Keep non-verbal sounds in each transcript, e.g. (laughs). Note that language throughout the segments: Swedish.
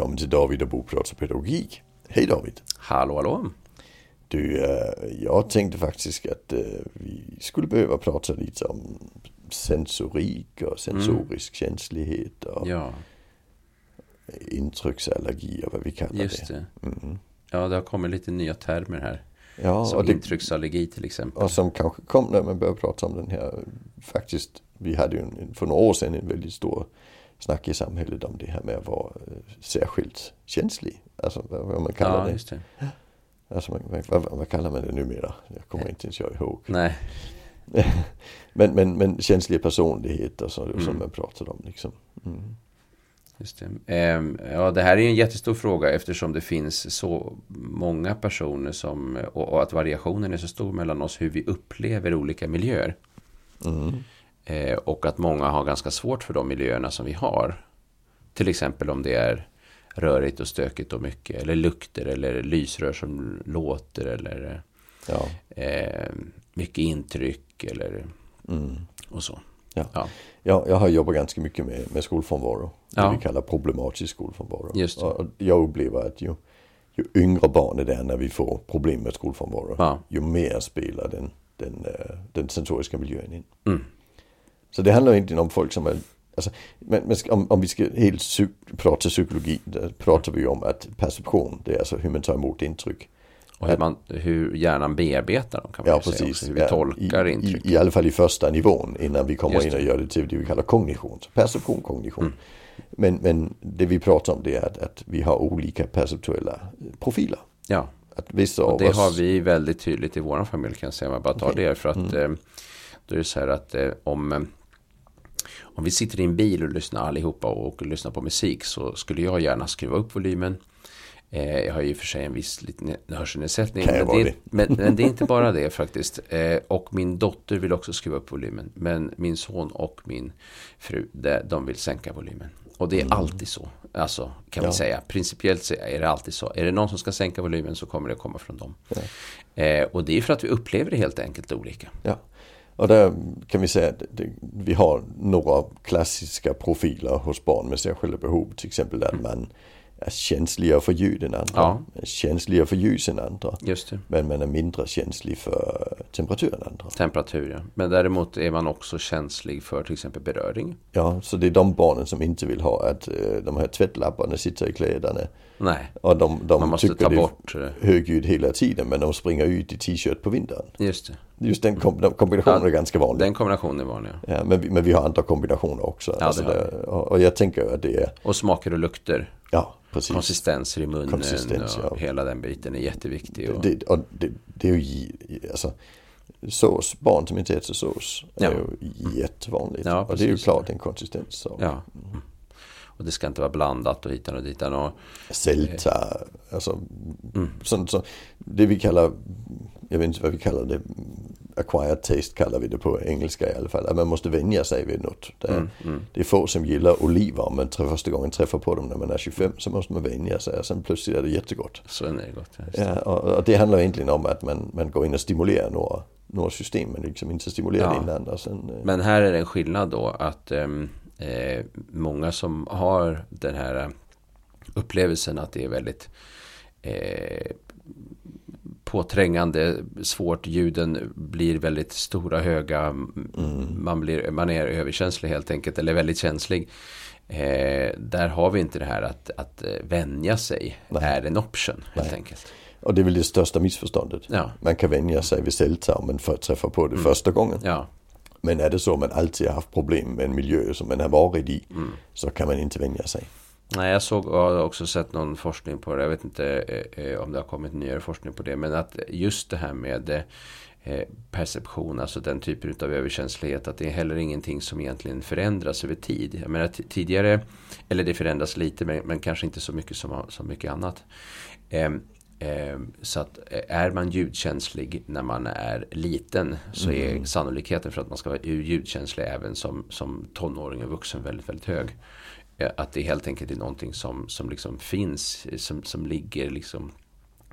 välkommen till David och Bo pratar pedagogik. Hej David! Hallå hallå! Du, eh, jag tänkte faktiskt att eh, vi skulle behöva prata lite om sensorik och sensorisk Mm. känslighet och Ja, intrycksallergi och vad vi kallar just det. det. Mm. Ja, det har kommit lite nya termer här. Ja, Som det, intrycksallergi till exempel. och som kanske kom när man började prata om den här, faktiskt, vi hade ju en, för några år sedan en väldigt stor snack i samhället om det här med att vara eh, särskilt känslig. Alltså vad, vad man kallar Ja, det. just det. Alltså, vad, vad, vad kallar man det numera? Jag kommer inte ens jag ihåg. Nej, (laughs) Men, men, men känsliga personligheter så, som Mm. man pratar om liksom. Mm. just det. Ehm, ja, det här är en jättestor fråga eftersom det finns så många personer som, och, och att variationen är så stor mellan oss hur vi upplever olika miljöer. Mm. Eh, och att många har ganska svårt för de miljöerna som vi har. Till exempel om det är rörigt och stökigt och mycket. Eller lukter eller lysrör som låter. Eller Ja. eh, mycket intryck eller Mm. och så. Ja. Ja, Jag, jag har jobbat ganska mycket med, med skolfrånvaro. Det Ja. vi kallar problematisk skolfrånvaro. Just det. Och, och jag upplever att ju, ju yngre barnet är när vi får problem med skolfrånvaro. Ja. Ju mer spelar den, den, eh, den sensoriska miljön in. Mm. Så det handlar inte om folk som är Alltså, men, men om, om vi ska helt prata psykologi, där pratar vi om att perception, det är alltså hur man tar emot intryck. och hur, man, hur hjärnan bearbetar dem kan man Ja, säga precis. också. Hur vi Ja, tolkar i, intryck. I, I alla fall i första nivån innan vi kommer in och gör det till det vi kallar kognition. Så perception, kognition. Mm. Men, men det vi pratar om det är att, att vi har olika perceptuella profiler. Ja, Att vissa och det oss... har vi väldigt tydligt i vår familj kan jag säga. Om jag bara tar Okej. det. För att Mm. eh, då är det så här att eh, om, eh, om vi sitter i en bil och lyssnar allihopa och lyssnar på musik så skulle jag gärna skruva upp volymen. Eh, jag har ju för sig en viss liten hörselnedsättning. Men, det, men, men det är (laughs) inte bara det faktiskt. Eh, och min dotter vill också skruva upp volymen. Men min son och min fru, de, vill sänka volymen. Och det är alltid så. Alltså kan Mm. Ja. vi säga. Principiellt så är det alltid så. Är det någon som ska sänka volymen så kommer det komma från dem. Eh, och det är för att vi upplever det helt enkelt olika. Ja. Och där kan vi säga att det, vi har några klassiska profiler hos barn med särskilda behov. Till exempel att man är känsligare för ljud än andra. Ja. Känsligare för ljus än andra. Just det. Men man är mindre känslig för temperatur än andra. Temperatur ja. Men däremot är man också känslig för till exempel beröring. Ja, så det är de barnen som inte vill ha att eh, de här tvättlapparna sitter i kläderna. Nej, Och de, de man måste tycker ta det är bort. eh, högljudd hela tiden men de springer ut i t-shirt på vintern. Just det. Just den kom, den kombinationen Ja, är ganska vanlig. Den kombinationen är vanlig. ja. Men, vi, men vi har andra kombinationer också. Ja, alltså det det, och, och jag tänker att det är, Och smaker och lukter. Ja precis. Konsistenser i munnen Konsistens, och ja. hela den biten är jätteviktig. Och, Det, och det, det är ju, alltså, sås, barn som inte äter sås är Ja. ju jättevanligt. Ja, och det är ju klart en konsistens. Så. ja. och det ska inte vara blandat och hitan och ditan. Och, Sälta, alltså Mm. sånt som, det vi kallar, jag vet inte vad vi kallar det, acquired taste kallar vi det på engelska i alla fall. Att man måste vänja sig vid något. Det, är- mm, mm. det är få som gillar oliver, om man träffar, första gången träffar på dem när man är 25 så måste man vänja sig och sen plötsligt är det jättegott. Så är det gott. ja, just det. Ja, och, och det handlar egentligen om att man, man går in och stimulerar några, några system men liksom inte stimulerar Ja. innan. Sen, eh, Men här är det en skillnad då att eh, många som har den här eh, upplevelsen att det är väldigt eh, påträngande, svårt, ljuden blir väldigt stora, höga, Mm. man, blir, man är överkänslig helt enkelt, eller väldigt känslig. Eh, där har vi inte det här att, att eh, vänja sig Nej. är en option helt Nej. enkelt. och det är väl det största missförståndet. Ja, Man kan vänja sig vid celltarm men för att träffa på det första gången. ja, Men är det så att man alltid har haft problem med en miljö som man har varit i mm. så kan man inte vänja sig. Nej, jag såg och har också sett någon forskning på det. Jag vet inte eh, eh, om det har kommit nyare forskning på det. Men att just det här med eh, perception, alltså den typen av överkänslighet, att det är heller ingenting som egentligen förändras över tid. Jag menar tidigare, eller det förändras lite, men, men kanske inte så mycket som, som mycket annat. Ehm, så att eh, är man ljudkänslig när man är liten så är sannolikheten för att man ska vara ljudkänslig även som, som tonåring och vuxen väldigt, väldigt hög. Eh, Att det helt enkelt är någonting som, som liksom finns, som, som ligger liksom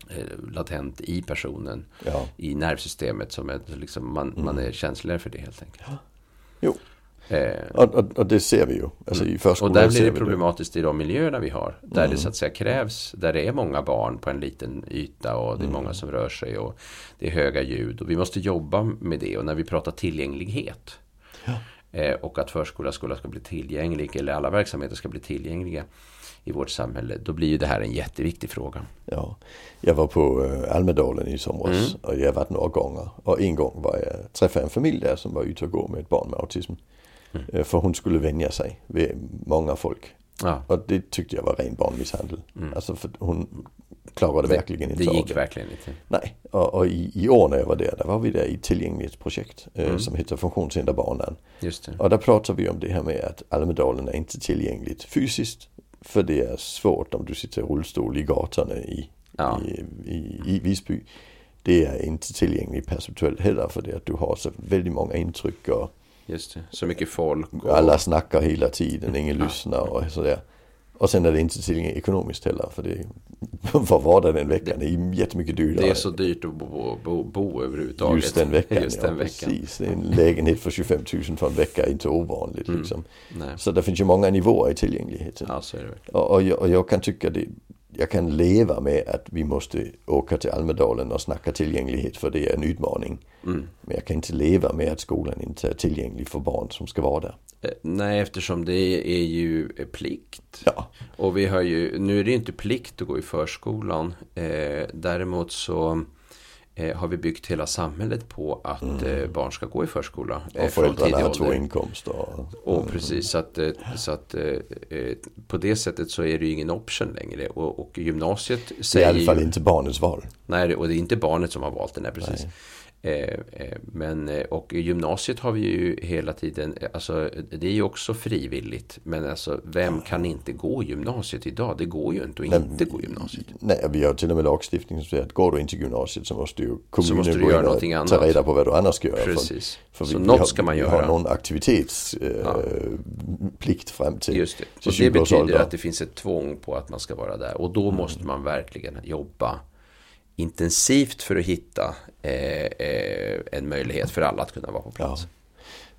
eh, latent i personen, Ja. i nervsystemet. Som är, liksom, man, man är känsligare för det helt enkelt. Jo. Eh, och, och, och, det ser vi ju. Alltså mm. i och där blir det problematiskt det. i de miljöerna vi har. Där mm. det så att säga krävs, där det är många barn på en liten yta och det är mm. många som rör sig och det är höga ljud. Och vi måste jobba med det. Och när vi pratar tillgänglighet ja. Eh, och att förskola skola ska bli tillgänglig eller alla verksamheter ska bli tillgängliga i vårt samhälle. Då blir ju det här en jätteviktig fråga. Ja, jag var på äh, Almedalen i somras mm. och jag har varit några gånger. Och en gång var jag träffade en familj där som var ute och gå med ett barn med autism. Mm. Äh, för hon skulle vänja sig vid många folk. Ja. Och det tyckte jag var ren barnmisshandel. Mm. Alltså för hon klarade verkligen inte Det gick verkligen inte. Nej, och, och i, i, år när jag var där, där var vi där i ett tillgänglighetsprojekt eh, mm. som heter Funktionshinderbanan. Just det. Och där pratar vi om det här med att Almedalen är inte tillgängligt fysiskt för det är svårt om du sitter i rullstol i gatorna i, ja. i, i, i Visby. Det är inte tillgängligt perceptuellt heller för det att du har så väldigt många intryck och Just det, så mycket folk. Och... Alla snackar hela tiden, ingen lyssnar och sådär. Och sen är det inte tillgängligt ekonomiskt heller. För det, (laughs) vad var det den veckan? Det är jättemycket dyrare. Det är så dyrt att bo, bo, bo överhuvudtaget. Just den veckan, Just den ja, veckan. precis. En lägenhet för 25 000 för en vecka är inte ovanligt. Mm. Liksom. Så det finns ju många nivåer i tillgängligheten. Ja, så är det och, och, jag, och jag kan tycka det, jag kan leva med att vi måste åka till Almedalen och snacka tillgänglighet för det är en utmaning. Mm. Men jag kan inte leva med att skolan inte är tillgänglig för barn som ska vara där. Eh, nej, eftersom det är ju plikt. Ja. Och vi har ju, nu är det inte plikt att gå i förskolan. Eh, däremot så har vi byggt hela samhället på att mm. eh, barn ska gå i förskola. Och eh, föräldrarna har två inkomster. Och, och precis, så att, eh, så att på det sättet så är det ju ingen option längre. Och, och gymnasiet säger Det är i alla fall inte barnets val. Nej, och det är inte barnet som har valt det, nej precis. Nej. Eh, eh, men, eh, och i gymnasiet har vi ju hela tiden, alltså det är ju också frivilligt. Men alltså vem kan inte gå gymnasiet idag? Det går ju inte att nej, inte gå gymnasiet. Nej, vi har till och med lagstiftning som säger att går du inte gymnasiet så måste ju kommunen måste du göra någonting annat. ta reda på vad du annars ska göra. Precis. För, för så vi, något vi har, ska man göra. Vi har någon aktivitetsplikt ja. fram till Just det. Och det betyder att det finns ett tvång på att man ska vara där. Och då mm. måste man verkligen jobba intensivt för att hitta eh, eh, en möjlighet för alla att kunna vara på plats. Ja.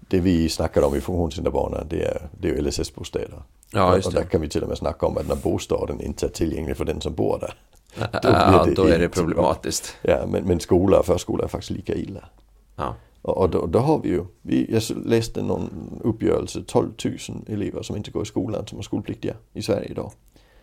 Det vi snackar om i funktionshinderbanan det är, det är LSS-bostäder. Ja, just det. Och där kan vi till och med snacka om att när bostaden inte är tillgänglig för den som bor där. (laughs) Då, ja, det då är det problematiskt. Ja, men, men skola och förskola är faktiskt lika illa. Ja. Och då, då, har vi ju, vi, jag läste någon uppgörelse, 12 000 elever som inte går i skolan som är skolpliktiga i Sverige idag.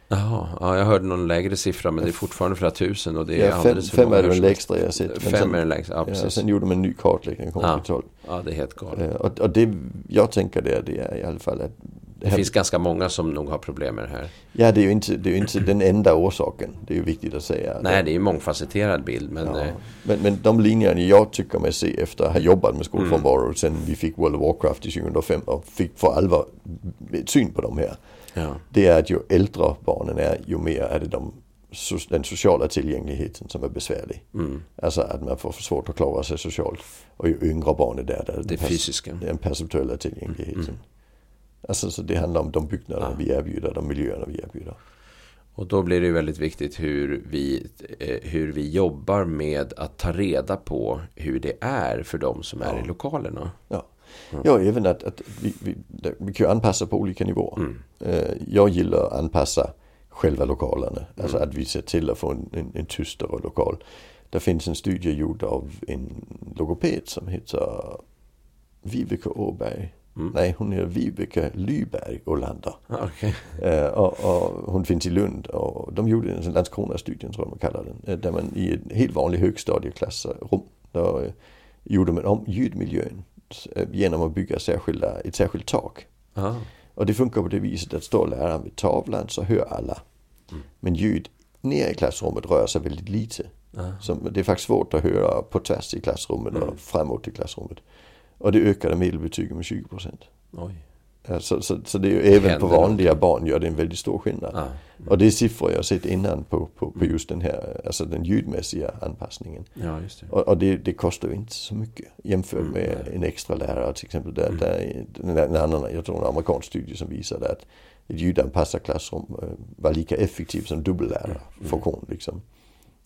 Jaha, ja, jag hörde någon lägre siffra men det är fortfarande flera tusen och det är ja, fem, Fem är den lägsta jag sett. Fem sen, är den lägsta, ja precis. Sen gjorde de en ny kartläggning, kom ja. 12. Ja, det är helt galet. Eh, och, och, det jag tänker det, det är i alla fall att det, det finns ganska många som nog har problem med det här. Ja, det är ju inte, det är inte den enda orsaken. Det är ju viktigt att säga. Nej, det är ju en mångfacetterad bild. Men, ja. Eh, men, men de linjerna jag tycker mig se efter att ha jobbat med skolfrånvaro mm. sen vi fick World of Warcraft i 2005 och fick för allvar syn på de här. Ja. Det är att ju äldre barnen är ju mer är det de, den sociala tillgängligheten som är besvärlig. Mm. Alltså att man får svårt att klara sig socialt. Och ju yngre barn är där, det fysiska. Den perceptuella tillgängligheten. Mm. Alltså så det handlar om de byggnader ja. vi erbjuder, de miljöerna vi erbjuder. Och då blir det väldigt viktigt hur vi, eh, hur vi jobbar med att ta reda på hur det är för de som är ja. i lokalerna. Ja. Mm. Ja, även att, att vi, vi, vi kan anpassa på olika nivåer. Mm. Eh, jag gillar att anpassa själva lokalerna. Mm. Alltså att vi ser till att få en, en, en tystare lokal. Det finns en studie gjord av en logoped som heter Viveke Åberg. Mm. Nej, hon heter Vibeke Lyberg Olander. Okay. (laughs) Uh, och, och, hon finns i Lund och de gjorde en Landskrona-studien tror jag man kallar den. Uh, där man i en helt vanlig högstadieklassrum, då uh, gjorde man om ljudmiljön Eh, genom att bygga särskilda, ett särskilt tak. Aha. Och det funkar på det viset att står läraren vid tavlan så hör alla. Mm. Men ljud ner i klassrummet rör sig väldigt lite. Så det är faktiskt svårt att höra på tvärs i klassrummet mm. och framåt i klassrummet. Och det ökade medelbetyget med 20 procent. Så, så, så, det är ju även på vanliga något. barn gör det en väldigt stor skillnad. Ah. Mm. Och det är siffror jag har sett innan på, på, på just den här, alltså den ljudmässiga anpassningen. Ja, det. Och, och det, det, kostar ju inte så mycket jämfört mm. med en extra lärare till exempel. Där, mm. där, en annan, jag tror en amerikansk studie som visade att ett ljudanpassat klassrum eh, var lika effektivt som dubbellärarfunktion. Mm. Liksom.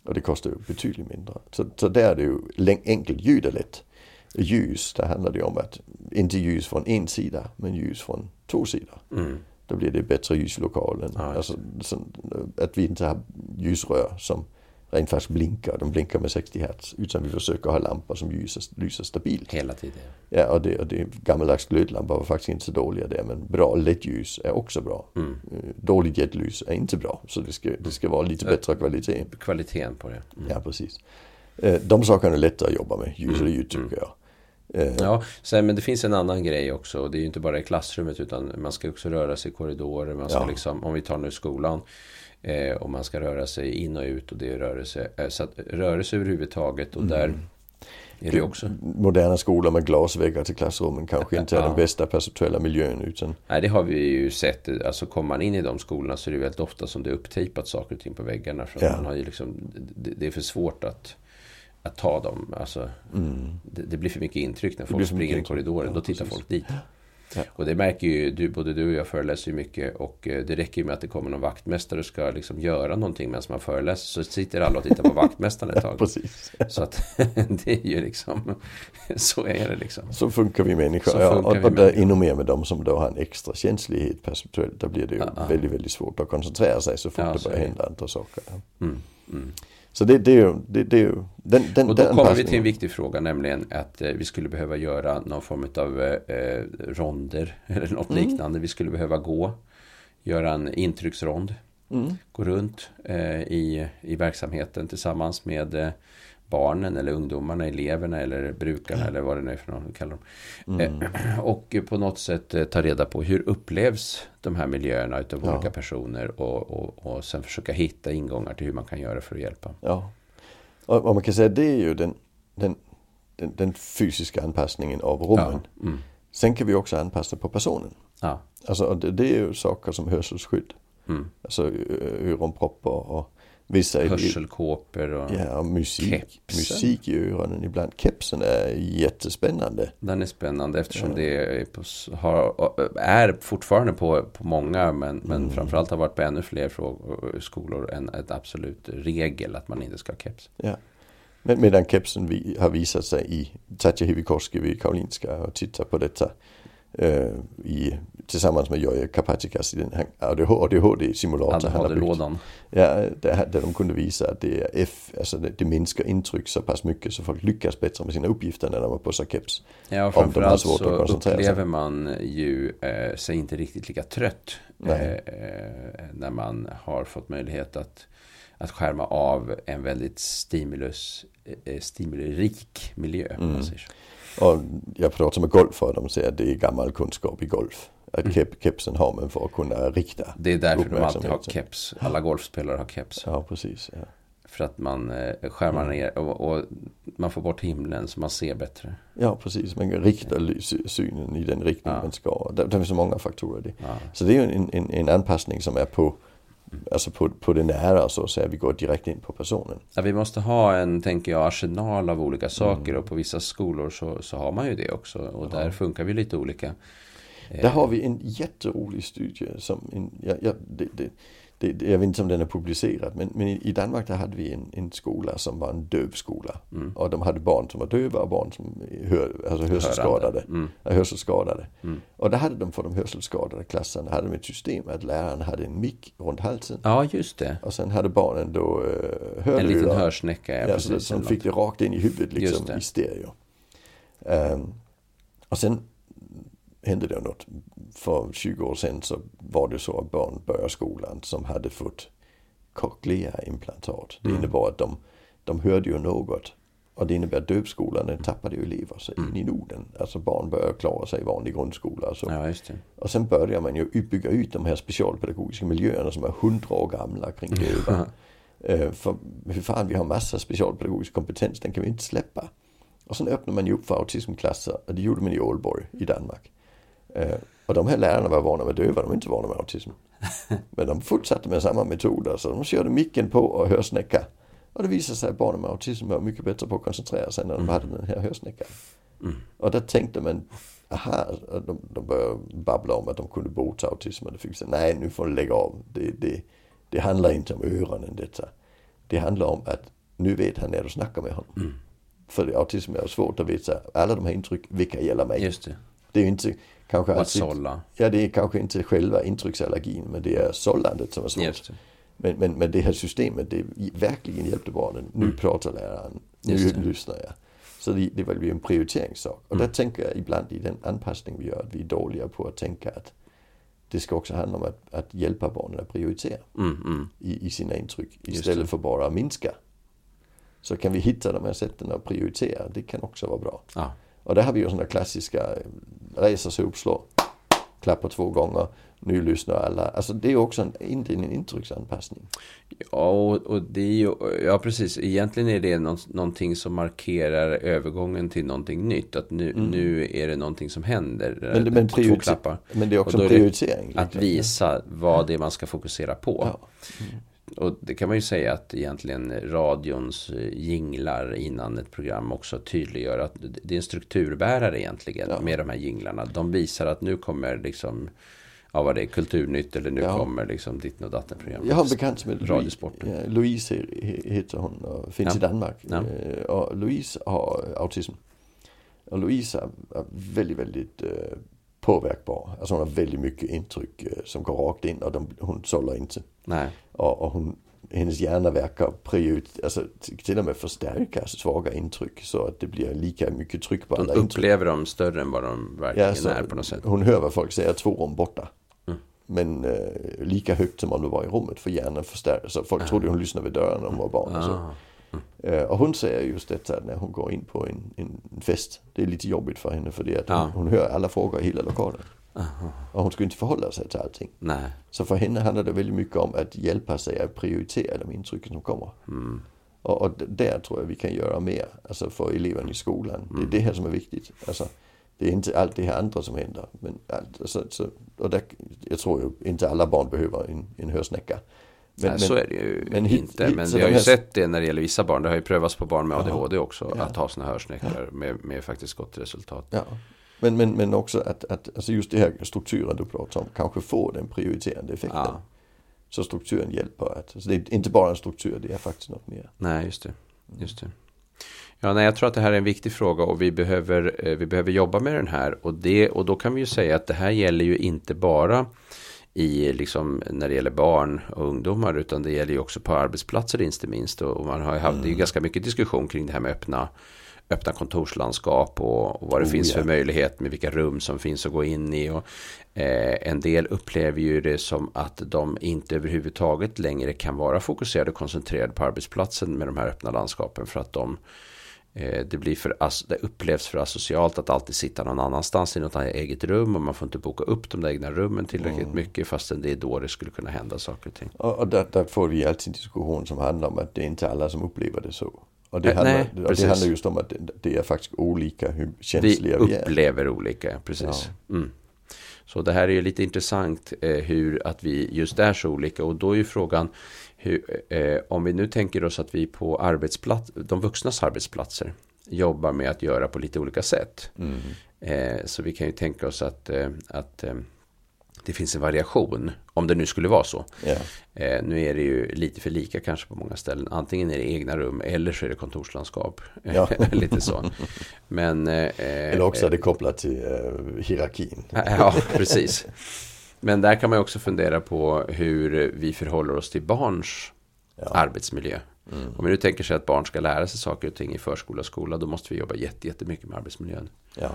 Och det kostar ju betydligt mindre. Så, så där är det ju enkelt, ljud är lätt. Ljus, där handlar det om att inte ljus från en sida men ljus från två sidor. Mm. Då blir det bättre ljus i lokalen. Ja, alltså, så, att vi inte har ljusrör som rent faktiskt blinkar. De blinkar med 60 Hz. Utan vi försöker ha lampor som lyser, lyser stabilt. Hela tiden. Ja, och det, och det gammaldags glödlampor var faktiskt inte så dåliga där. Men bra LED-ljus är också bra. Mm. Eh, Dåligt jetlys är inte bra. Så det ska, det ska vara lite bättre kvalitet. Kvaliteten på det. Mm. Ja, precis. Eh, De sakerna är lättare att jobba med, ljus och ljud tycker jag. Eh, Ja, sen, men det finns en annan grej också. Det är ju inte bara i klassrummet utan man ska också röra sig i korridorer. Man ska Ja. liksom, om vi tar nu skolan. Eh, och man ska röra sig in och ut och det är rörelse. Eh, så att rörelse överhuvudtaget och där är det också. Moderna skolor med glasväggar till klassrummen kanske inte är Ja. den bästa perceptuella miljön utan Nej, det har vi ju sett. Alltså kommer man in i de skolorna så är det väldigt ofta som det är upptejpat saker och ting på väggarna. För Ja. man har ju liksom, det, det är för svårt att, att ta dem. Alltså, det, det blir för mycket intryck när folk springer i korridoren. Ja, då tittar precis. folk dit. Ja. Och det märker ju du, både du och jag föreläser ju mycket. Och eh, det räcker ju med att det kommer någon vaktmästare och ska liksom göra någonting medan man föreläser. Så sitter alla och tittar på vaktmästaren ett (laughs) tag. precis. Så att (laughs) det är ju liksom, så är det liksom. Så funkar vi människor. Så ja, funkar och, vi och där ännu mer med de som då har en extra känslighet perceptuellt. Då blir det ju ja. väldigt, väldigt svårt att koncentrera sig så fort Ja, det så börjar det. hända andra saker. Mm, mm. Så det, det är ju, det, det är ju den, den, Och då kommer vi till en viktig fråga, nämligen att eh, vi skulle behöva göra någon form av eh, ronder (laughs) eller något Mm. liknande. Vi skulle behöva gå, göra en intrycksrond, Mm. gå runt eh, i, i verksamheten tillsammans med eh, barnen eller ungdomarna, eleverna eller brukarna eller vad det nu är för någon vi kallar dem. Mm. Eh, (clears throat) och på något sätt eh, ta reda på hur upplevs de här miljöerna utav Ja. olika personer och, och, och sen försöka hitta ingångar till hur man kan göra för att hjälpa. Ja. Och, och man kan säga det är ju den, den, den, den fysiska anpassningen av rummen. Ja. Mm. Sen kan vi också anpassa på personen. Ja. Alltså det, det är ju saker som hörselskydd. Mm. Alltså öronproppar och vissa Hörselkåpor och Ja, musik, Kepsen. musik i öronen ibland. Kepsen är jättespännande. den är spännande eftersom det är, på, har, är fortfarande på, på många men, men Mm. framförallt har varit på ännu fler frågor, skolor än ett absolut regel att man inte ska ha keps. Ja. Men medan kepsen vi, har visat sig i Tatja Hivikoski vid Karolinska och tittat på detta eh, i, tillsammans med Jojje Kapatikas i den här ADHD-simulator han har byggt. Ja, där, där de kunde visa att det är F, alltså det, det minskar intryck så pass mycket så folk lyckas bättre med sina uppgifter när de har på sig keps. Ja, och framförallt så upplever man ju eh, sig inte riktigt lika trött eh, eh, när man har fått möjlighet att, att skärma av en väldigt stimulus, eh, stimulirik miljö. om Mm. Och jag pratar med golfare, de säger att det är gammal kunskap i golf. Att kep, kepsen har man för att kunna rikta. Det är därför de alltid har keps. Alla golfspelare har keps. Ja, precis. Ja. För att man eh, skärmar Mm. ner och, och man får bort himlen så man ser bättre. Ja, precis. Man kan rikta ly- sy- synen i den riktning Ja. man ska. Det, det finns så många faktorer i det. Ja. Så det är en, en, en anpassning som är på, alltså på, på det nära så att säga. Vi går direkt in på personen. Ja, vi måste ha en, tänker jag, arsenal av olika saker Mm. och på vissa skolor så, så har man ju det också. Och där funkar vi lite olika. Eh, Där har vi en jätterolig studie som, en, ja, ja, det, det, det, det, jag vet inte om den är publicerad men, men i, i Danmark där hade vi en, en skola som var en dövskola. Mm. Och de hade barn som var döva och barn som hör, alltså hörselskadade. Mm. Hörselskadade. Mm. Och där hade de för de hörselskadade klasserna hade de ett system att läraren hade en mick runt halsen. Ja, just det. Och sen hade barnen då uh, hörlurar. En liten hörsnäcka. Ja, Ja, så precis. som eller fick det rakt in i huvudet liksom i stereo. Ehm, och sen hände det något. För 20 år sedan så var det så att barn började skolan som hade fått cochlea-implantat. Det Mm. innebar att de, de hörde ju något. Och det innebär att dövskolan den tappade ju elever sig in i Norden. Alltså barn börjar klara sig i vanlig grundskola. Så. Mm. Ja. Och sen börjar man ju bygga ut de här specialpedagogiska miljöerna som är hundra år gamla kring döva. Eh, för hur fan, vi har massa specialpedagogisk kompetens, den kan vi inte släppa. Och sen öppnar man ju upp för autismklasser, och det gjorde man i Ålborg i Danmark. Eh, och de här lärarna var vana med döva, de är inte vana med autism. (laughs) Men de fortsatte med samma metoder, så de körde micken på och hörsnäcka. Och det visade sig att barnen med autism var mycket bättre på att koncentrera sig när de hade den här hörsnäckan. Och där tänkte man, aha, de, de började babbla om att de kunde bota autism. Och det fick säga, nej nu får du lägga av. Det, det, det handlar inte om öronen detta. Det handlar om att nu vet han när du snackar med honom. för autism är svårt att veta alla de här intryck, vilka gäller mig? Just det. Det är ju inte kanske att alltid, sålla. ja det är kanske inte själva intrycksallergin men det är sållandet som är svårt. Men, men, men det här systemet, det verkligen hjälpte barnen. Nu pratar läraren, nu Mm. Lyssnar jag. Så det, det var ju en prioriteringssak. Och Mm. där tänker jag ibland i den anpassning vi gör att vi är dåliga på att tänka att det ska också handla om att, att hjälpa barnen att prioritera Mm, mm. i, i sina intryck istället för bara att minska. Så kan vi hitta de här sätten att prioritera, det kan också vara bra. Ja. Och där har vi ju sådana klassiska, eh, resa sig upp, slå, klappa två gånger, nu lyssnar alla. Alltså det är också en, en intrycksanpassning. Ja, och, och det är ju, ja precis, egentligen är det nå, någonting som markerar övergången till någonting nytt. Att nu, nu är det någonting som händer. Mm. Men, det- men, klappar. men det är också en är prioritering. Att liksom. visa vad det är man ska fokusera på. Ja. Och det kan man ju säga att egentligen radions eh, jinglar innan ett program också tydliggör att det är en strukturbärare egentligen Ja. med de här jinglarna. De visar att nu kommer liksom, ja vad det är, kulturnytt eller nu Ja. kommer liksom ditt och datten program. Jag har en bekant som heter Radiosporten. Louise, heter hon och finns Ja. i Danmark. Ja. Eh, Och Louise har autism. Och Louise är väldigt, väldigt eh, påverkbar. Alltså hon har väldigt mycket intryck eh, som går rakt in och de, hon sållar inte. Nej, Och, och hon, hennes hjärna verkar prioriter, alltså till och med förstärka svaga intryck så att det blir lika mycket tryck på de alla intryck. upplever dem större än vad de verkligen Ja, är på något sätt. Hon hör vad folk säger två rum borta. Mm. Men eh, lika högt som om du var i rummet för hjärnan förstärker. Så folk trodde hon lyssnade vid dörren när hon var barn. Så. Ah, Eh, och hon säger just detta när hon går in på en, en fest. Det är lite jobbigt för henne för det att hon, Ja. hon hör alla frågor i hela lokalen. aha. Och hon ska inte förhålla sig till allting. Nej, Så för henne handlar det väldigt mycket om att hjälpa sig att prioritera de intrycken som kommer. mm. Och, och där tror jag vi kan göra mer. Alltså för eleverna i skolan. Det är det här som är viktigt. Alltså, det är inte allt det här andra som händer. Men allt, alltså, så, och där, jag tror ju inte alla barn behöver en, en hörsnäcka. Men, Nej, så är det ju men hit- inte. hit- men så vi har ju sett det när det gäller vissa barn. Det har ju prövats på barn med Ja. ADHD också. Ja. Att ha sådana hörsnäckor med, med faktiskt gott resultat. Ja. Men, men, men också att, att alltså just det här strukturen du pratar om kanske får den prioriterande effekten. Ja. Så strukturen hjälper att, alltså det är inte bara en struktur, det är faktiskt något mer. Nej, just det. Just det. Ja, nej, jag tror att det här är en viktig fråga och vi behöver, eh, vi behöver jobba med den här. Och, det, och då kan vi ju säga att det här gäller ju inte bara i, liksom, när det gäller barn och ungdomar utan det gäller ju också på arbetsplatser inte minst. Och man har ju haft det är ju ganska mycket diskussion kring det här med öppna, öppna kontorslandskap och, och vad det Oh, finns ja. för möjlighet med vilka rum som finns att gå in i. Och, eh, en del upplever ju det som att de inte överhuvudtaget längre kan vara fokuserade och koncentrerade på arbetsplatsen med de här öppna landskapen för att de det, blir för, det upplevs för asocialt att alltid sitta någon annanstans i något eget rum och man får inte boka upp de där egna rummen tillräckligt Mm. mycket fastän det är då det skulle kunna hända saker och ting. Och, och där, där får vi alltid en diskussion som handlar om att det är inte alla som upplever det så. Och det, Eh, handlar, nej, och det handlar just om att det, det är faktiskt olika hur Vi känsliga vi, är. upplever olika, precis. Mm. Så det här är ju lite intressant eh, hur att vi just är så olika och då är ju frågan hur, eh, om vi nu tänker oss att vi på arbetsplats, de vuxnas arbetsplatser jobbar med att göra på lite olika sätt. Mm. Eh, så vi kan ju tänka oss att, eh, att eh, det finns en variation, om det nu skulle vara så. Eh, nu är det ju lite för lika kanske på många ställen. Antingen är det egna rum eller så är det kontorslandskap. Ja. (laughs) lite så. Men, eh, Eller också är det kopplat till hierarkin. (laughs) Ja, precis. Men där kan man också fundera på hur vi förhåller oss till barns Ja. arbetsmiljö. Mm. Om vi nu tänker sig att barn ska lära sig saker och ting i förskola och skola, då måste vi jobba jätte, jättemycket med arbetsmiljön. Ja.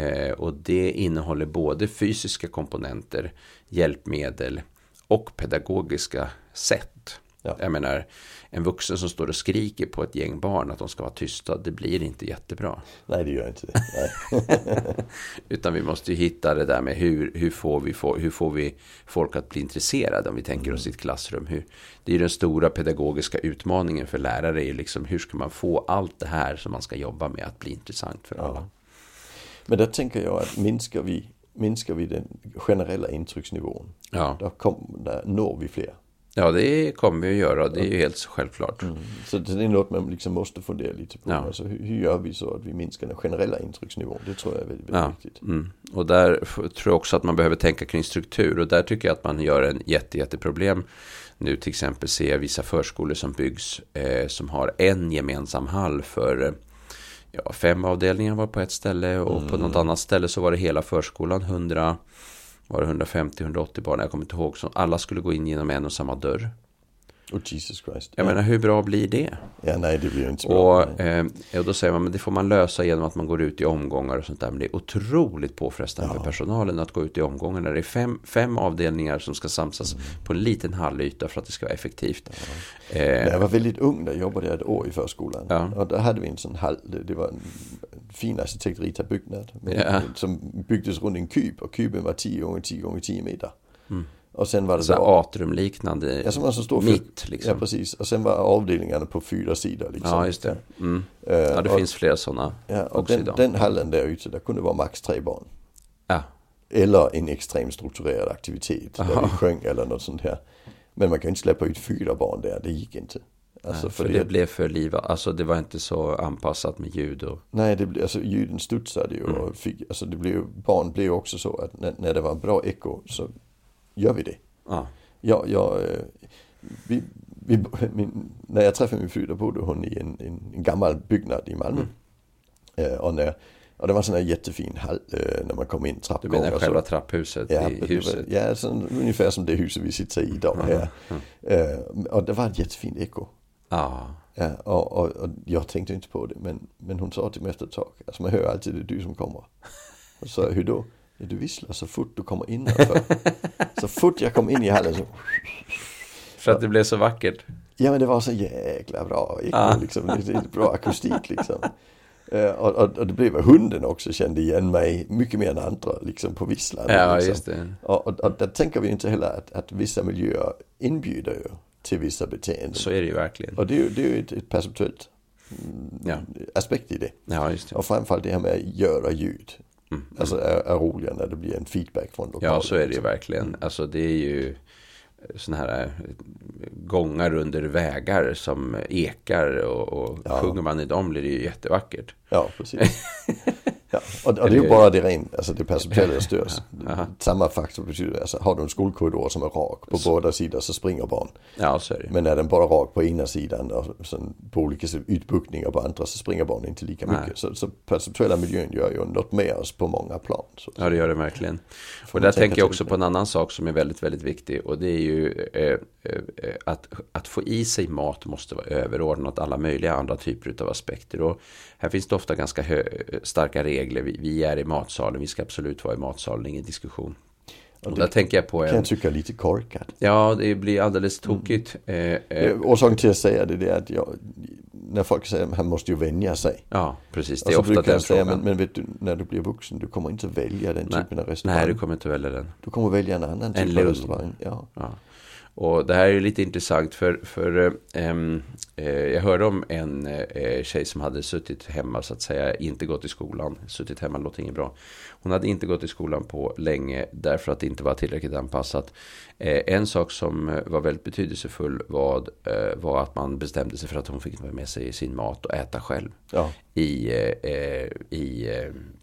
Eh, och det innehåller både fysiska komponenter, hjälpmedel och pedagogiska sätt. Ja. Jag menar, en vuxen som står och skriker på ett gäng barn att de ska vara tysta, det blir inte jättebra. Nej, det gör inte det. (laughs) Utan vi måste ju hitta det där med hur, hur, får, vi få, hur får vi folk att bli intresserade om vi tänker oss i ett klassrum. Hur, det är ju den stora pedagogiska utmaningen för lärare. Är liksom, hur ska man få allt det här som man ska jobba med att bli intressant för alla? Ja. Men där tänker jag att minskar vi, minskar vi den generella intrycksnivån, Ja, då kom, där når vi fler. Ja det kommer vi att göra. Det är ju helt självklart. Så det är något man liksom måste fundera lite på. Ja. Alltså, hur, hur gör vi så att vi minskar den generella intrycksnivån? Det tror jag är väldigt, väldigt Ja. viktigt. Mm. Och där tror jag också att man behöver tänka kring struktur. Och där tycker jag att man gör en jätte, jätteproblem. Nu till exempel ser jag vissa förskolor som byggs eh, som har en gemensam hall för, ja, fem avdelningar var på ett ställe och mm. på något annat ställe så var det hela förskolan 100 var det 150-180 barn, jag kommer inte ihåg, så alla skulle gå in genom en och samma dörr. Oh Jesus Christ. Jag ja. menar hur bra blir det? Ja nej det blir inte så bra. Och, eh, och då säger man men det får man lösa genom att man går ut i omgångar och sånt där. Men det är otroligt påfrestande ja. för personalen att gå ut i omgångar när det är fem, fem avdelningar som ska samsas mm. på en liten hallyta för att det ska vara effektivt. Ja. Eh, när jag var väldigt ung, där jobbade jag ett år i förskolan. Ja. Och där hade vi en sån hall, det, det var en fin arkitektritad byggnad. Ja. Som byggdes runt en kub och kuben var 10 gånger 10 gånger 10 meter. Mm. Och sen var det så då, atriumliknande ja, som alltså står mitt liksom. Ja precis. Och sen var avdelningarna på fyra sidor. Liksom. Ja just det. Mm. Uh, ja det och, finns flera sådana ja, och också den, idag. Den hallen där ute, där kunde vara max tre barn. Ja. Eller en extremt strukturerad aktivitet. Aha. Där vi sjöng eller något sånt här. Men man kan inte släppa ut fyra barn där, det gick inte. Alltså Nej, för, för det, det, blev för liv, alltså det var inte så anpassat med ljud och... Nej, det blev, alltså ljuden studsade ju mm. och fick, alltså det blev, barn blev också så att när, när det var bra eko så gör vi det. Ja. Jag, eh, vi, vi, (laughs) min, när jag träffade min fru då bodde hon i en, en, en gammal byggnad i Malmö. Mm. Eh, och, när, och det var en sån här jättefin hall eh, när man kom in trappgångar. Du menar själva trapphuset ja, i huset? ja, så, ungefär som det huset vi sitter i idag här. Mm. Eh, och det var ett jättefint eko. Ah. Ja, och, och, och, jag tänkte inte på det men, men hon sa till mig efter ett tag, alltså man hör alltid det är du som kommer. Och så hur då? Ja, du visslar så fort du kommer innanför. så fort jag kom in i hallen så... För att det blev så vackert? Ja men det var så jäkla bra. Ah. Liksom, bra akustik liksom. Och, och, och, det blev hunden också kände igen mig mycket mer än andra liksom på visslan. Ja liksom. just det. Och, och, och där tänker vi inte heller att, att vissa miljöer inbjuder ju till vissa beteenden. Så är det ju verkligen. Och det är ju, det är ju ett, ett perceptuellt ja. aspekt i det. Ja, just det. Och framförallt det här med att göra ljud. Mm. Alltså är, är roliga när det blir en feedback från lokalen. Ja, så är det ju liksom. verkligen. Alltså det är ju sådana här eh, gångar under vägar som ekar och, och ja. sjunger man i dem blir det ju jättevackert. Ja, precis. (laughs) Ja, och, och det är ju bara det rent, alltså det perceptuella störs. Samma faktor betyder, alltså har du en skolkorridor som är rak på så. båda sidor så springer barn. Ja, så är det. Men är den bara rak på ena sidan och sen på olika utbuktningar på andra så springer barn inte lika mycket. Så, så perceptuella miljön gör ju något med oss på många plan. Så. Ja, det gör det verkligen. och där tänker jag också på en annan sak som är väldigt, väldigt viktig och det är ju eh, eh, att, att få i sig mat måste vara överordnat alla möjliga andra typer av aspekter. Och här finns det ofta ganska starka regler. Vi, vi, är i matsalen, vi ska absolut vara i matsalen, ingen diskussion. Och där tänker jag på en... Kan jag tycka lite korkat. Ja, det blir alldeles tokigt. Mm. Eh, eh. Orsaken till att säga det, det är att jag, när folk säger att han måste ju vänja sig. Ja, precis. Det är ofta den säga, men, men vet du, när du blir vuxen, du kommer inte välja den Nej. typen av restaurang. Nej, du kommer inte välja den. Du kommer välja en annan typ en av restaurang. Ja. ja. Och det här är lite intressant för, för äh, jag hörde om en äh, tjej som hade suttit hemma så att säga, inte gått i skolan. Suttit hemma låter inget bra. Hon hade inte gått i skolan på länge därför att det inte var tillräckligt anpassat. Äh, en sak som var väldigt betydelsefull var, var att man bestämde sig för att hon fick med sig sin mat och äta själv. Ja. I, i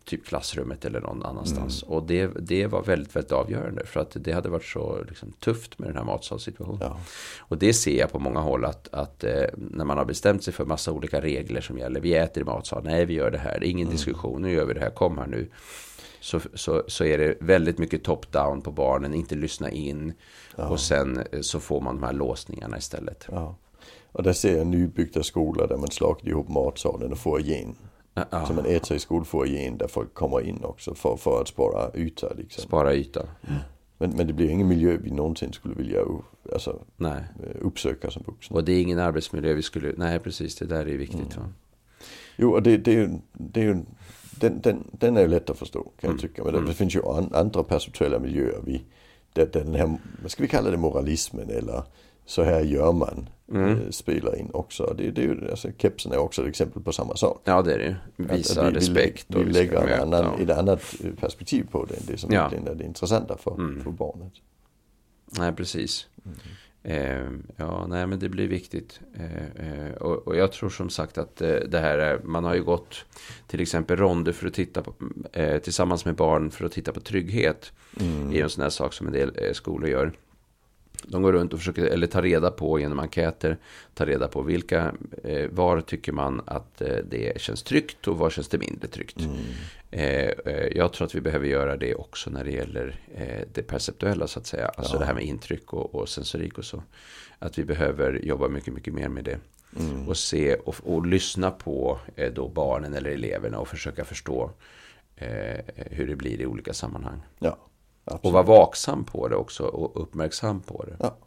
typ klassrummet eller någon annanstans. Mm. Och det, det var väldigt, väldigt avgörande för att det hade varit så liksom, tufft med den här matsalssituationen. Ja. Och det ser jag på många håll att, att eh, när man har bestämt sig för massa olika regler som gäller. Vi äter i matsal, nej vi gör det här, ingen mm. diskussion, nu gör vi det här, kom här nu. Så, så, så är det väldigt mycket top-down på barnen, inte lyssna in. Ja. Och sen eh, så får man de här låsningarna istället. Ja. Och där ser jag nybyggda skolor där man slagit ihop matsalen och får igen Ja. Så man äter i skolfoajén där folk kommer in också för, för att spara yta. Liksom. Spara yta. Men, men det blir ingen miljö vi någonsin skulle vilja alltså, nej. uppsöka som vuxna. Och det är ingen arbetsmiljö vi skulle, nej precis det där är viktigt. Mm. Jo och det, det är ju, det är ju den, den, den är ju lätt att förstå kan mm. jag tycka. Men det, mm. finns ju an, andra perceptuella miljöer. Vi, där, där den här, vad ska vi kalla det, moralismen eller så här gör man mm. Eh, spelar in också. Det, det är alltså, kepsen är också ett exempel på samma sak. Ja det är det. Visa att, att vi, respekt. Vi, vi, vi lägger en annan, och... ett annat perspektiv på det det som ja. egentligen är det intressanta för, mm. för barnet. Nej precis. Mm. Eh, ja, nej men det blir viktigt. Eh, eh, och, och, jag tror som sagt att eh, det här är, man har ju gått till exempel ronder för att titta på, eh, tillsammans med barn för att titta på trygghet. Mm. är ju en sån här sak som en del skolor gör. De går runt och försöker, eller tar reda på genom enkäter, tar reda på vilka, eh, var tycker man att eh, det känns tryggt och var känns det mindre tryggt. Mm. Eh, eh, jag tror att vi behöver göra det också när det gäller eh, det perceptuella så att säga. Alltså Ja. det här med intryck och, och sensorik och så. Att vi behöver jobba mycket, mycket mer med det. Mm. Och se och, och lyssna på eh, då barnen eller eleverna och försöka förstå hur det blir i olika sammanhang. Ja, Och absolut. vara vaksam på det också och uppmärksam på det. Ja.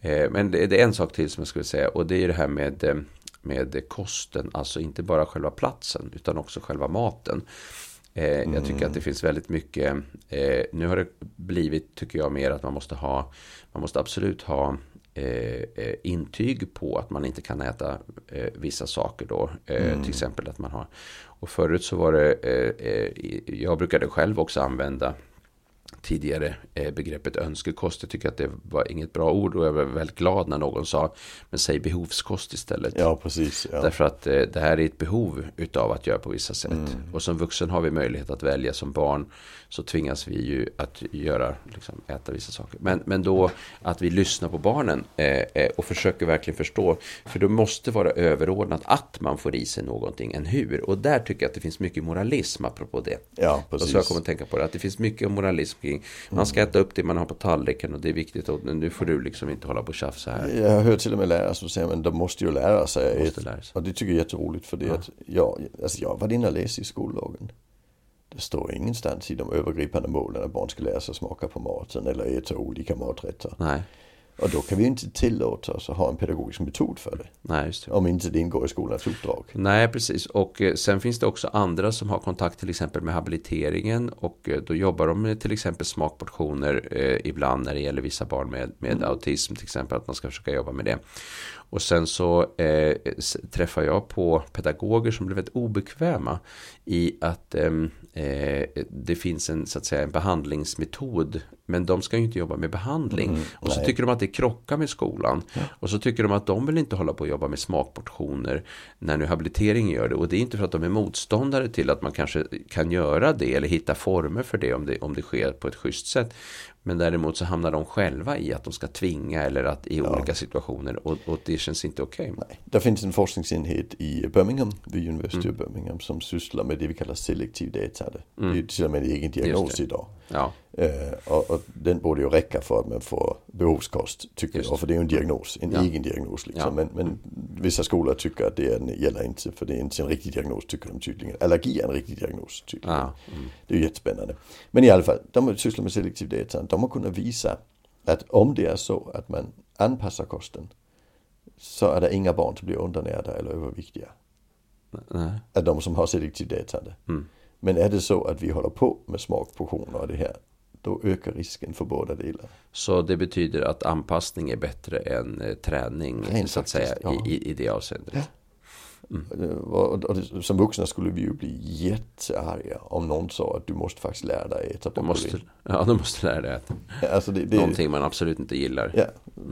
Eh, Men det det är en sak till som jag skulle säga och det är det här med, eh, med kosten. Alltså inte bara själva platsen utan också själva maten. Eh, Jag tycker att det finns väldigt mycket. eh, Nu har det blivit, tycker jag, mer att man måste ha. Man måste absolut ha eh, intyg på att man inte kan äta vissa saker då. Eh, Till exempel att man har. Och förut så var det. Jag brukade själv också använda tidigare eh, begreppet önskekost. Jag tycker att det var inget bra ord och jag var väldigt glad när någon sa men säg behovskost istället. Ja, precis. Ja. Därför att eh, det här är ett behov utav att göra på vissa sätt. Mm. Och som vuxen har vi möjlighet att välja. Som barn så tvingas vi ju att göra, liksom, äta vissa saker. Men, men då att vi lyssnar på barnen eh, eh, och försöker verkligen förstå. För det måste vara överordnat att man får i sig någonting än hur. Och där tycker jag att det finns mycket moralism apropå det. Ja, Och så jag precis. kommer att tänka på det, att det finns mycket moralism kring Man ska äta upp det man har på tallriken och det är viktigt och nu får du liksom inte hålla på och tjafsa här. Jag har hört till och med lärare som säger men de måste ju lära sig. Måste lära sig. Och det tycker jag är jätteroligt för det att jag, alltså jag var inne och läste i skollagen. Det står ingenstans i de övergripande målen att barn ska lära sig smaka på maten eller äta olika maträtter. Nej, Och då kan vi inte tillåta oss att ha en pedagogisk metod för det. nej det. Om inte det ingår i skolans uppdrag. Nej, precis. Och eh, sen finns det också andra som har kontakt till exempel med habiliteringen och eh, då jobbar de med till exempel smakportioner eh, ibland när det gäller vissa barn med, med autism till exempel att man ska försöka jobba med det. Och sen så eh, träffar jag på pedagoger som blir väldigt obekväma i att ehm, eh, det finns en, så att säga, en behandlingsmetod men de ska ju inte jobba med behandling. och så tycker de att det krockar med skolan. Och så tycker de att de vill inte hålla på och jobba med smakportioner när nu habilitering gör det. Och det är inte för att de är motståndare till att man kanske kan göra det eller hitta former för det om det, om det sker på ett schysst sätt. Men däremot så hamnar de själva i att de ska tvinga eller att i olika situationer och, och det känns inte okej. Nej. Det finns en forskningsenhet i Birmingham, vid University of Birmingham, som sysslar med det vi kallar selektiv data. Det är till och med en egen diagnos idag. Ja, Eh, den borde ju räcka för att man får behovskost, tycker Just jag. För det är ju en diagnos, en Ja. egen diagnos liksom. Ja. Men, men vissa skolor tycker att det är en, gäller inte, för det är inte en riktig diagnos, tycker de tydligen. Allergi är en riktig diagnos, tydligen. ja, mm. Det är ju jättespännande. Men i alla fall, de sysslar med selektiv data. De har kunnat visa att om det är så att man anpassar kosten så är det inga barn som blir undernärda eller överviktiga. nej. Av de som har selektiv data. Mm. Men är det så att vi håller på med smakportioner och det här, då ökar risken för båda delar. Så det betyder att anpassning är bättre än eh, träning Rent så att säga ja. i, i, det avseendet. Och, och det, som vuxna skulle vi ju bli jättearga om någon sa att du måste faktiskt lära dig äta Du broccoli. måste, ja, du måste lära dig att (laughs) Alltså det, det, någonting man absolut inte gillar. Ja,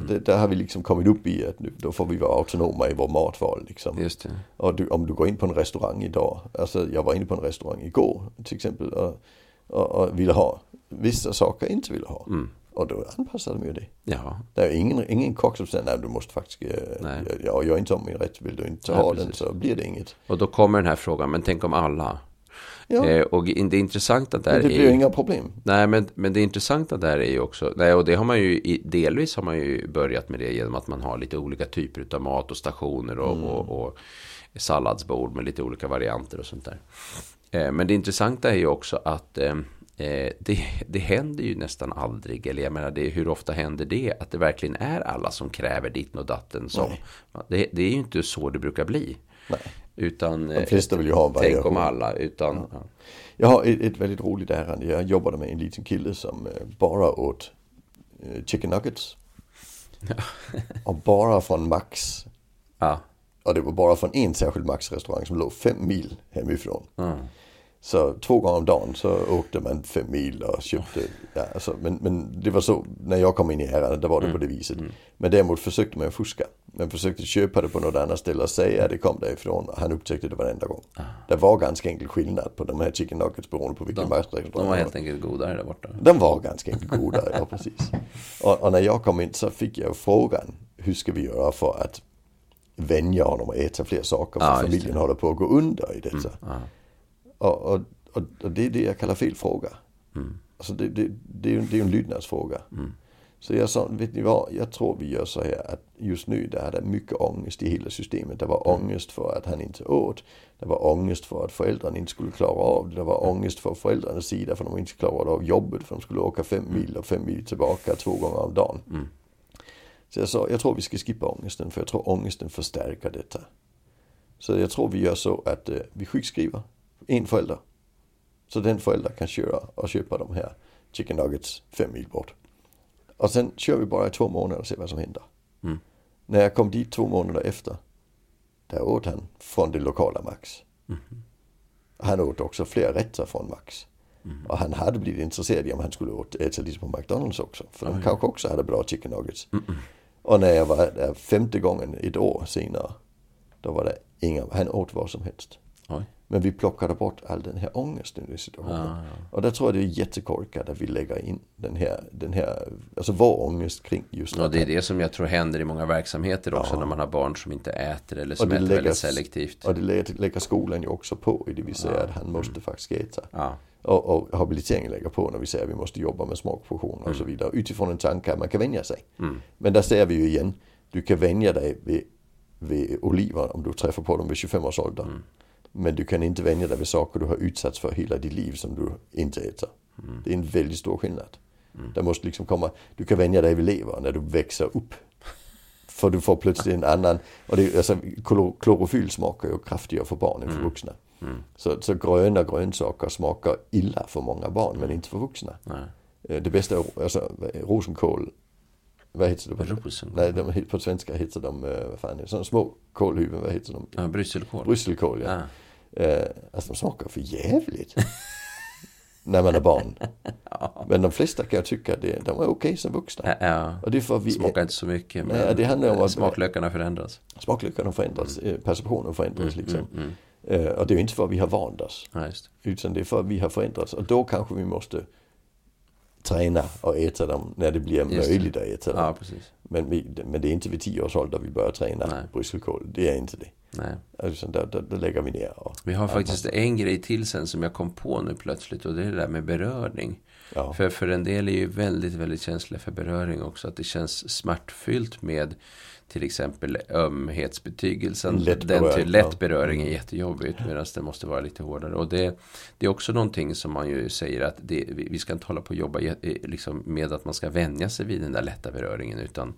det, där har vi liksom kommit upp i att nu, då får vi vara autonoma i vår matval liksom. Just det. Och du, om du går in på en restaurang idag, alltså jag var inne på en restaurang igår till exempel och, och, och ville ha vissa saker jag inte ville ha. Mm. Och då anpassade de ju det. Ja, Det är ingen, ingen kock som säger nej du måste faktiskt, eh, Nej. ja, gör inte om min rätt, vill du inte Ja, ha den precis. så blir det inget. och då kommer den här frågan, men tänk om alla? Ja, Eh, och det intressanta där men det är blir ju, inga problem. Nej, men, men det intressanta där är ju också, nej, och det har man ju, delvis har man ju börjat med det genom att man har lite olika typer av mat och stationer och, Mm. och, och salladsbord med lite olika varianter och sånt där. Eh, men det intressanta är ju också att eh, eh, det, det händer ju nästan aldrig, eller jag menar det, hur ofta händer det att det verkligen är alla som kräver ditten och datten som, det, det är ju inte så det brukar bli. Nej. Utan, De flesta vill ju ha en tänk om alla, utan, ja. Jag har ett, ett väldigt roligt ärende. Jag jobbade med en liten kille som bara åt chicken nuggets. (laughs) och bara från Max. ja. Och det var bara från en särskild Max-restaurang som låg fem mil hemifrån. Mm. Så två gånger om dagen så åkte man fem mil och köpte. Ja, alltså, men, men det var så, när jag kom in i ärendet, då var det på det viset. Men däremot försökte man fuska. Men försökte köpa det på något annat ställe och säga att det kom därifrån. Och han upptäckte det varenda gång. Det var ganska enkel skillnad på de här chicken nuggets beroende på vilken De, matchrestaurang de var helt enkelt godare där borta. De var ganska enkelt godare, ja precis. Och, och när jag kom in så fick jag frågan, hur ska vi göra för att vänja honom att äta fler saker? För just familjen håller på att gå under i detta. Ja. Och, och, och, och det är det jag kallar fel fråga. Mm. Alltså det, det, det, är ju det är en lydnadsfråga. Så jag sa, vet ni vad, jag tror vi gör så här att just nu där är det mycket ångest i hela systemet. Det var ångest för att han inte åt. Det var ångest för att föräldrarna inte skulle klara av det. Det var ångest för föräldrarnas sida för att de inte klarade av jobbet. För de skulle åka fem mil och fem mil tillbaka två gånger om dagen. Så jag sa, jag tror vi ska skippa ångesten för jag tror ångesten förstärker detta. Så jag tror vi gör så att eh, vi sjukskriver en förälder. Så den förälder kan köra och köpa de här chicken nuggets fem mil bort. Och sen kör vi bara i två månader och ser vad som händer. Mm. När jag kom dit två månader efter, där åt han från det lokala Max. Han åt också fler rätter från Max. Och han hade blivit intresserad i om han skulle åt, äta lite på McDonalds också. För de kanske också hade bra chicken nuggets. Och när jag var där femte gången ett år senare, då var det inga, han åt vad som helst. Oj. Men vi plockade bort all den här ångesten i situationen. Ja, ja. Och där tror jag det är jättekorkat att vi lägger in den här, den här, alltså vår ångest kring just Och att det är det som jag tror händer i många verksamheter också Ja. när man har barn som inte äter eller som det äter lägger- väldigt selektivt. Och det lägger, lägger skolan ju också på i det vi säger att han måste faktiskt äta. Ja. Och, och habiliteringen lägger på när vi säger att vi måste jobba med smakfunktioner och så vidare. Utifrån en tanke att man kan vänja sig. Men där säger vi ju igen, du kan vänja dig vid, vid oliver om du träffar på dem vid 25 års ålder. Men du kan inte vänja dig vid saker du har utsatts för hela ditt liv som du inte äter. Det är en väldigt stor skillnad. Det måste liksom komma, du kan vänja dig vid lever när du växer upp. För du får plötsligt en annan, och det, alltså, klor- klorofyll smakar ju kraftigare för barn än för vuxna. Så, så gröna grönsaker smakar illa för många barn men inte för vuxna. Nej. Eh, Det bästa, alltså rosenkål, vad heter det på Rosenkål? Nej, de, på svenska heter de, eh, vad fan är det, sådana små kålhuvuden, vad heter de? Ja, brysselkål. Brysselkål ja. Ja. Eh, alltså de smakar för jävligt. (laughs) när man är barn. (laughs) Men de flesta kan jag tycka det, de är okej som vuxna. Ja, ja. Och det är för vi, Smakar inte så mycket. Men Nej, det handlar om att- smaklökarna förändras. smaklökarna har förändrats, eh, perceptionen förändras liksom. Mm, Eh, och det är inte för att vi har vant oss. ja. Utan det är för att vi har förändrats. Och då kanske vi måste träna och äta dem när det blir Just det. möjligt att äta dem. Ja, precis. Men, vi, men det är inte vid 10 års ålder vi börjar träna Nej. brysselkål. Det är inte det. Nej. Alltså, där, där, där lägger vi ner. Och, Vi har faktiskt en grej till sen som jag kom på nu plötsligt och det är det där med beröring. Ja. För, för en del är ju väldigt, väldigt känsliga för beröring också. Att det känns smärtfyllt med till exempel ömhetsbetygelsen. Lätt Den till lätt ja. beröring är jättejobbigt medan det måste vara lite hårdare. Och det, det är också någonting som man ju säger att det, vi ska inte hålla på och jobba jä- liksom med att man ska vänja sig vid den där lätta beröringen. Utan,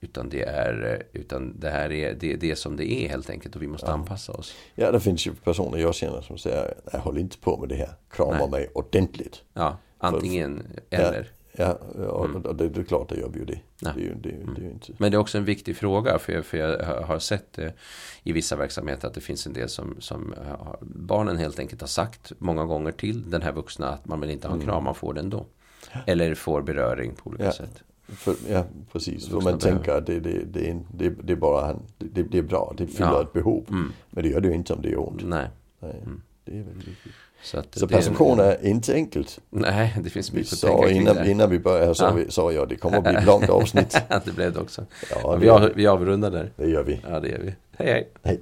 utan, det, är, utan det här är det, det är som det är helt enkelt och vi måste anpassa oss. ja, det finns ju personer jag känner som säger, nej håll inte på med det här. Krama mig ordentligt. Ja, antingen eller. Ja, och, och det, det är klart det gör det. Ja. Det är det, är det är ju inte... Men det är också en viktig fråga för jag, för jag har- sett eh, i vissa verksamheter att det finns en del som, som har, barnen helt enkelt har sagt många gånger till den här vuxna att man vill inte ha en kram, man får det ändå. Eller får beröring på olika Ja. sätt. För, ja, precis. För man tänker att det, det, det, är, det, det är bara det, det är bra, det fyller Ja. ett behov. Mm. Men det gör det ju inte om det är ont. Nej, Nej, Det är väldigt viktigt. Så, att Så det är inte enkelt. Nej, det finns Vi mycket att sa tänka kring innan, innan vi började sa, Ja. vi, sa jag det kommer att bli ett långt avsnitt. (laughs) det blev det också. Ja, vi, vi avrundar där. det gör vi. Ja, det gör vi. Hej, hej. Hej.